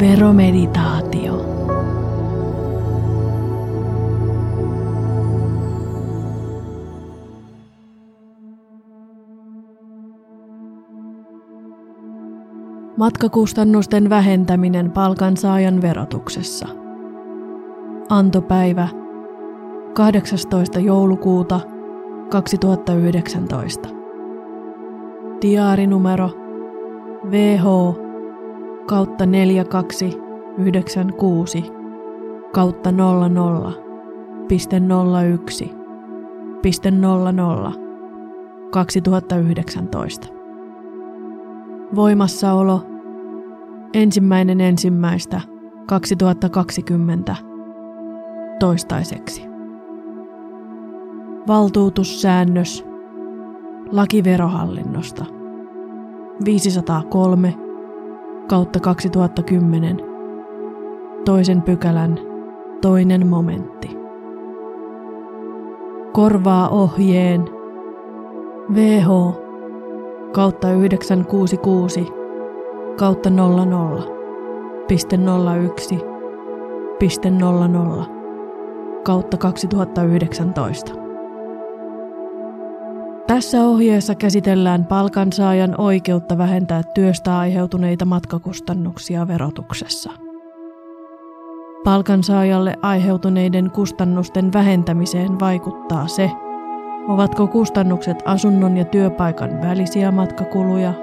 Veromeditaatio. Matkakustannusten vähentäminen palkansaajan verotuksessa. Antopäivä 18. joulukuuta 2019. Diaarinumero VH kautta 4296 kautta 00 piste 01 piste 00 2019. Voimassaolo ensimmäinen ensimmäistä 2020 toistaiseksi. Valtuutussäännös lakiverohallinnosta 503 kautta 2010 toisen pykälän toinen momentti. Korvaa ohjeen VH kautta 966 kautta 00 piste 01 piste 00 kautta 2019. Tässä ohjeessa käsitellään palkansaajan oikeutta vähentää työstä aiheutuneita matkakustannuksia verotuksessa. Palkansaajalle aiheutuneiden kustannusten vähentämiseen vaikuttaa se, ovatko kustannukset asunnon ja työpaikan välisiä matkakuluja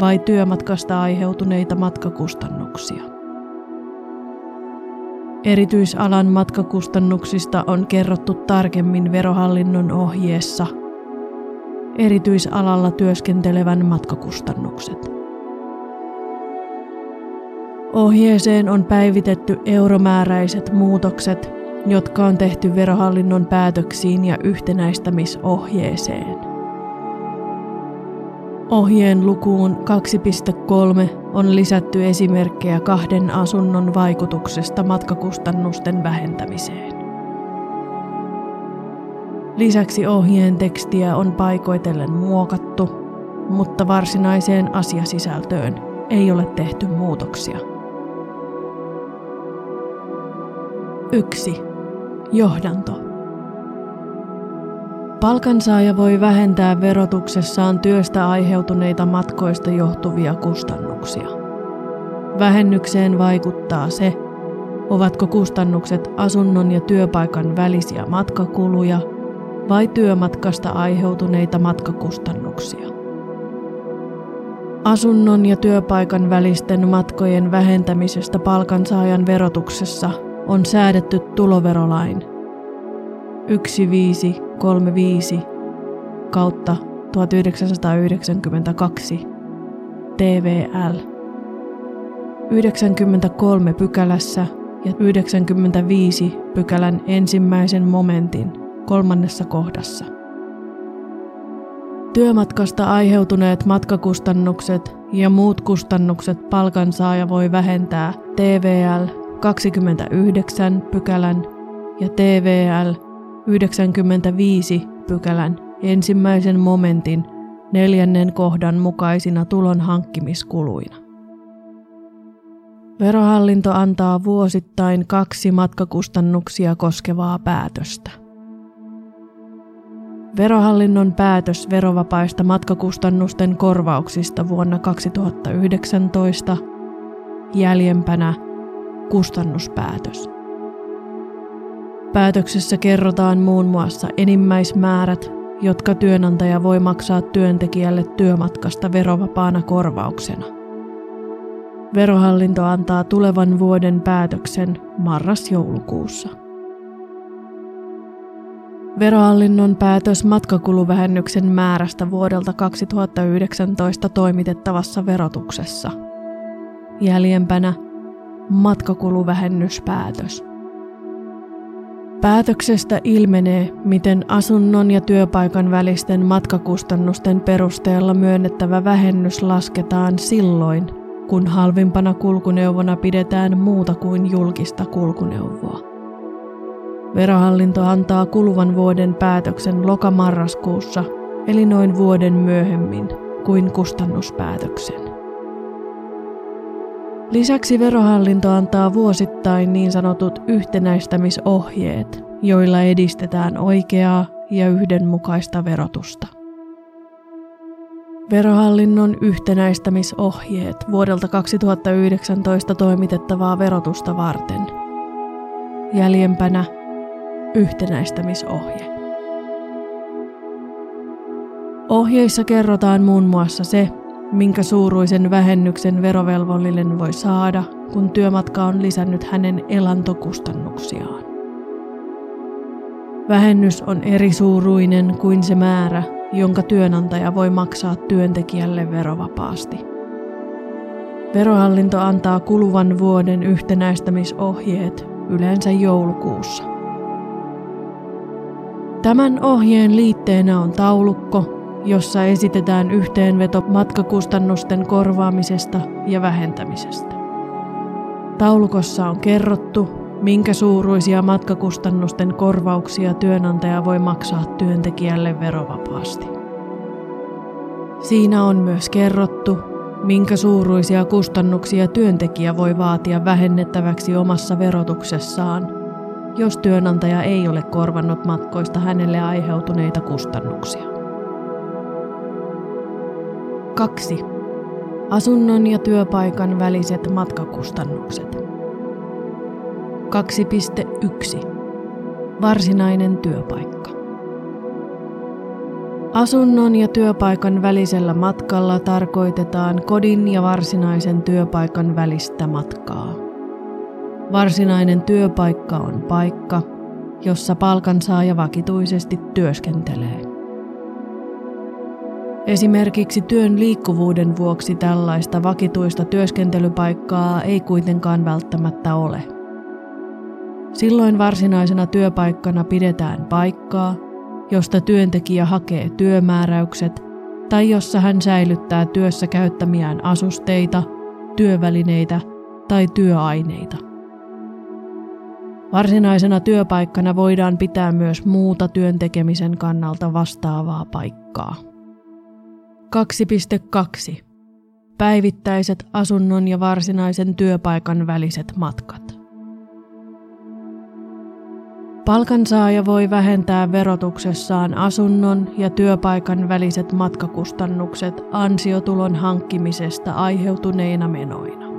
vai työmatkasta aiheutuneita matkakustannuksia. Erityisalan matkakustannuksista on kerrottu tarkemmin verohallinnon ohjeessa – erityisalalla työskentelevän matkakustannukset. Ohjeeseen on päivitetty euromääräiset muutokset, jotka on tehty verohallinnon päätöksiin ja yhtenäistämisohjeeseen. Ohjeen lukuun 2.3 on lisätty esimerkkejä kahden asunnon vaikutuksesta matkakustannusten vähentämiseen. Lisäksi ohjeen tekstiä on paikoitellen muokattu, mutta varsinaiseen asiasisältöön ei ole tehty muutoksia. 1. Johdanto. Palkansaaja voi vähentää verotuksessaan työstä aiheutuneita matkoista johtuvia kustannuksia. Vähennykseen vaikuttaa se, ovatko kustannukset asunnon ja työpaikan välisiä matkakuluja – vai työmatkasta aiheutuneita matkakustannuksia. Asunnon ja työpaikan välisten matkojen vähentämisestä palkansaajan verotuksessa on säädetty tuloverolain 1535 kautta 1992 TVL 93 pykälässä ja 95 pykälän ensimmäisen momentin kolmannessa kohdassa. Työmatkasta aiheutuneet matkakustannukset ja muut kustannukset palkansaaja voi vähentää TVL 29 pykälän ja TVL 95 pykälän ensimmäisen momentin neljännen kohdan mukaisina tulon hankkimiskuluina. Verohallinto antaa vuosittain kaksi matkakustannuksia koskevaa päätöstä. Verohallinnon päätös verovapaista matkakustannusten korvauksista vuonna 2019 jäljempänä kustannuspäätös. Päätöksessä kerrotaan muun muassa enimmäismäärät, jotka työnantaja voi maksaa työntekijälle työmatkasta verovapaana korvauksena. Verohallinto antaa tulevan vuoden päätöksen marras-joulukuussa. Verohallinnon päätös matkakuluvähennyksen määrästä vuodelta 2019 toimitettavassa verotuksessa. Jäljempänä matkakuluvähennyspäätös. Päätöksestä ilmenee, miten asunnon ja työpaikan välisten matkakustannusten perusteella myönnettävä vähennys lasketaan silloin, kun halvimpana kulkuneuvona pidetään muuta kuin julkista kulkuneuvoa. Verohallinto antaa kuluvan vuoden päätöksen lokamarraskuussa, eli noin vuoden myöhemmin kuin kustannuspäätöksen. Lisäksi verohallinto antaa vuosittain niin sanotut yhtenäistämisohjeet, joilla edistetään oikeaa ja yhdenmukaista verotusta. Verohallinnon yhtenäistämisohjeet vuodelta 2019 toimitettavaa verotusta varten. Jäljempänä yhtenäistämisohje. Ohjeissa kerrotaan muun muassa se, minkä suuruisen vähennyksen verovelvollinen voi saada, kun työmatka on lisännyt hänen elantokustannuksiaan. Vähennys on eri suuruinen kuin se määrä, jonka työnantaja voi maksaa työntekijälle verovapaasti. Verohallinto antaa kuluvan vuoden yhtenäistämisohjeet yleensä joulukuussa. Tämän ohjeen liitteenä on taulukko, jossa esitetään yhteenveto matkakustannusten korvaamisesta ja vähentämisestä. Taulukossa on kerrottu, minkä suuruisia matkakustannusten korvauksia työnantaja voi maksaa työntekijälle verovapaasti. Siinä on myös kerrottu, minkä suuruisia kustannuksia työntekijä voi vaatia vähennettäväksi omassa verotuksessaan, jos työnantaja ei ole korvannut matkoista hänelle aiheutuneita kustannuksia. 2. Asunnon ja työpaikan väliset matkakustannukset. 2.1. Varsinainen työpaikka. Asunnon ja työpaikan välisellä matkalla tarkoitetaan kodin ja varsinaisen työpaikan välistä matkaa. Varsinainen työpaikka on paikka, jossa palkansaaja vakituisesti työskentelee. Esimerkiksi työn liikkuvuuden vuoksi tällaista vakituista työskentelypaikkaa ei kuitenkaan välttämättä ole. Silloin varsinaisena työpaikkana pidetään paikkaa, josta työntekijä hakee työmääräykset tai jossa hän säilyttää työssä käyttämiään asusteita, työvälineitä tai työaineita. Varsinaisena työpaikkana voidaan pitää myös muuta työntekemisen kannalta vastaavaa paikkaa. 2.2. Päivittäiset asunnon ja varsinaisen työpaikan väliset matkat. Palkansaaja voi vähentää verotuksessaan asunnon ja työpaikan väliset matkakustannukset ansiotulon hankkimisesta aiheutuneina menoina.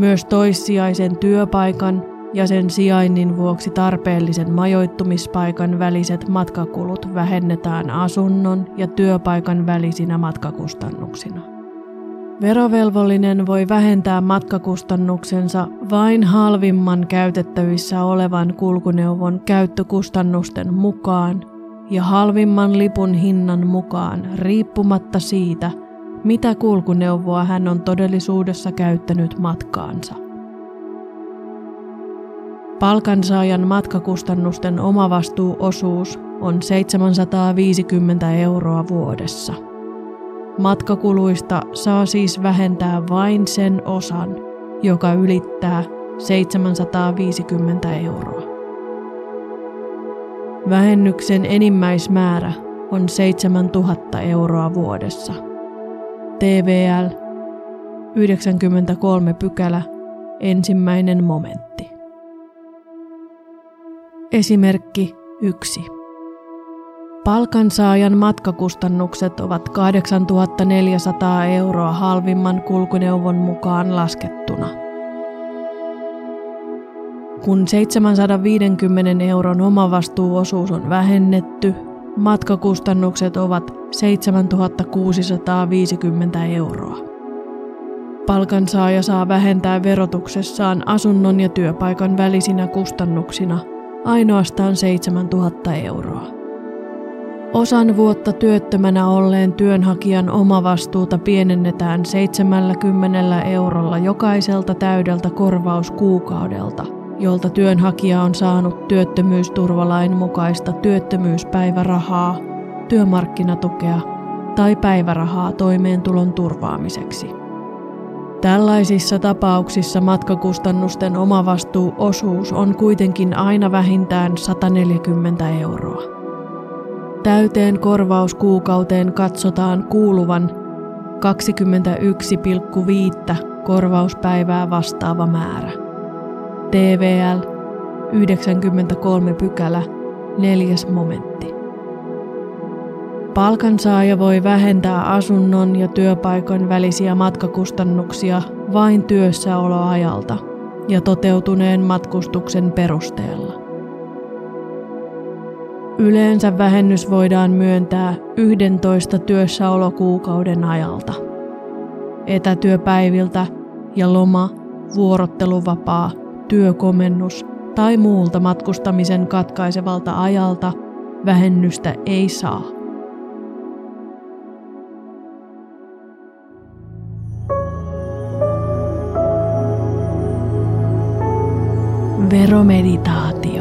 Myös toissijaisen työpaikan ja sen sijainnin vuoksi tarpeellisen majoittumispaikan väliset matkakulut vähennetään asunnon ja työpaikan välisinä matkakustannuksina. Verovelvollinen voi vähentää matkakustannuksensa vain halvimman käytettävissä olevan kulkuneuvon käyttökustannusten mukaan ja halvimman lipun hinnan mukaan riippumatta siitä, mitä kulkuneuvoa hän on todellisuudessa käyttänyt matkaansa. Palkansaajan matkakustannusten omavastuuosuus on 750 euroa vuodessa. Matkakuluista saa siis vähentää vain sen osan, joka ylittää 750 euroa. Vähennyksen enimmäismäärä on 7000 euroa vuodessa. TVL 93 pykälä ensimmäinen momentti. Esimerkki 1. Palkansaajan matkakustannukset ovat 8400 euroa halvimman kulkuneuvon mukaan laskettuna. Kun 750 euron omavastuuosuus on vähennetty, matkakustannukset ovat 7650 euroa. Palkansaaja saa vähentää verotuksessaan asunnon ja työpaikan välisinä kustannuksina – ainoastaan 7000 euroa. Osan vuotta työttömänä olleen työnhakijan omavastuuta pienennetään 70 eurolla jokaiselta täydeltä korvauskuukaudelta, jolta työnhakija on saanut työttömyysturvalain mukaista työttömyyspäivärahaa, työmarkkinatukea tai päivärahaa toimeentulon turvaamiseksi. Tällaisissa tapauksissa matkakustannusten omavastuuosuus on kuitenkin aina vähintään 140 euroa. Täyteen korvauskuukauteen katsotaan kuuluvan 21,5 korvauspäivää vastaava määrä. TVL 93 pykälä, neljäs momentti. Palkansaaja voi vähentää asunnon ja työpaikan välisiä matkakustannuksia vain työssäoloajalta ja toteutuneen matkustuksen perusteella. Yleensä vähennys voidaan myöntää 11 työssäolokuukauden ajalta. Etätyöpäiviltä ja loma, vuorotteluvapaa, työkomennus tai muulta matkustamisen katkaisevalta ajalta vähennystä ei saa. Veromeditaatio.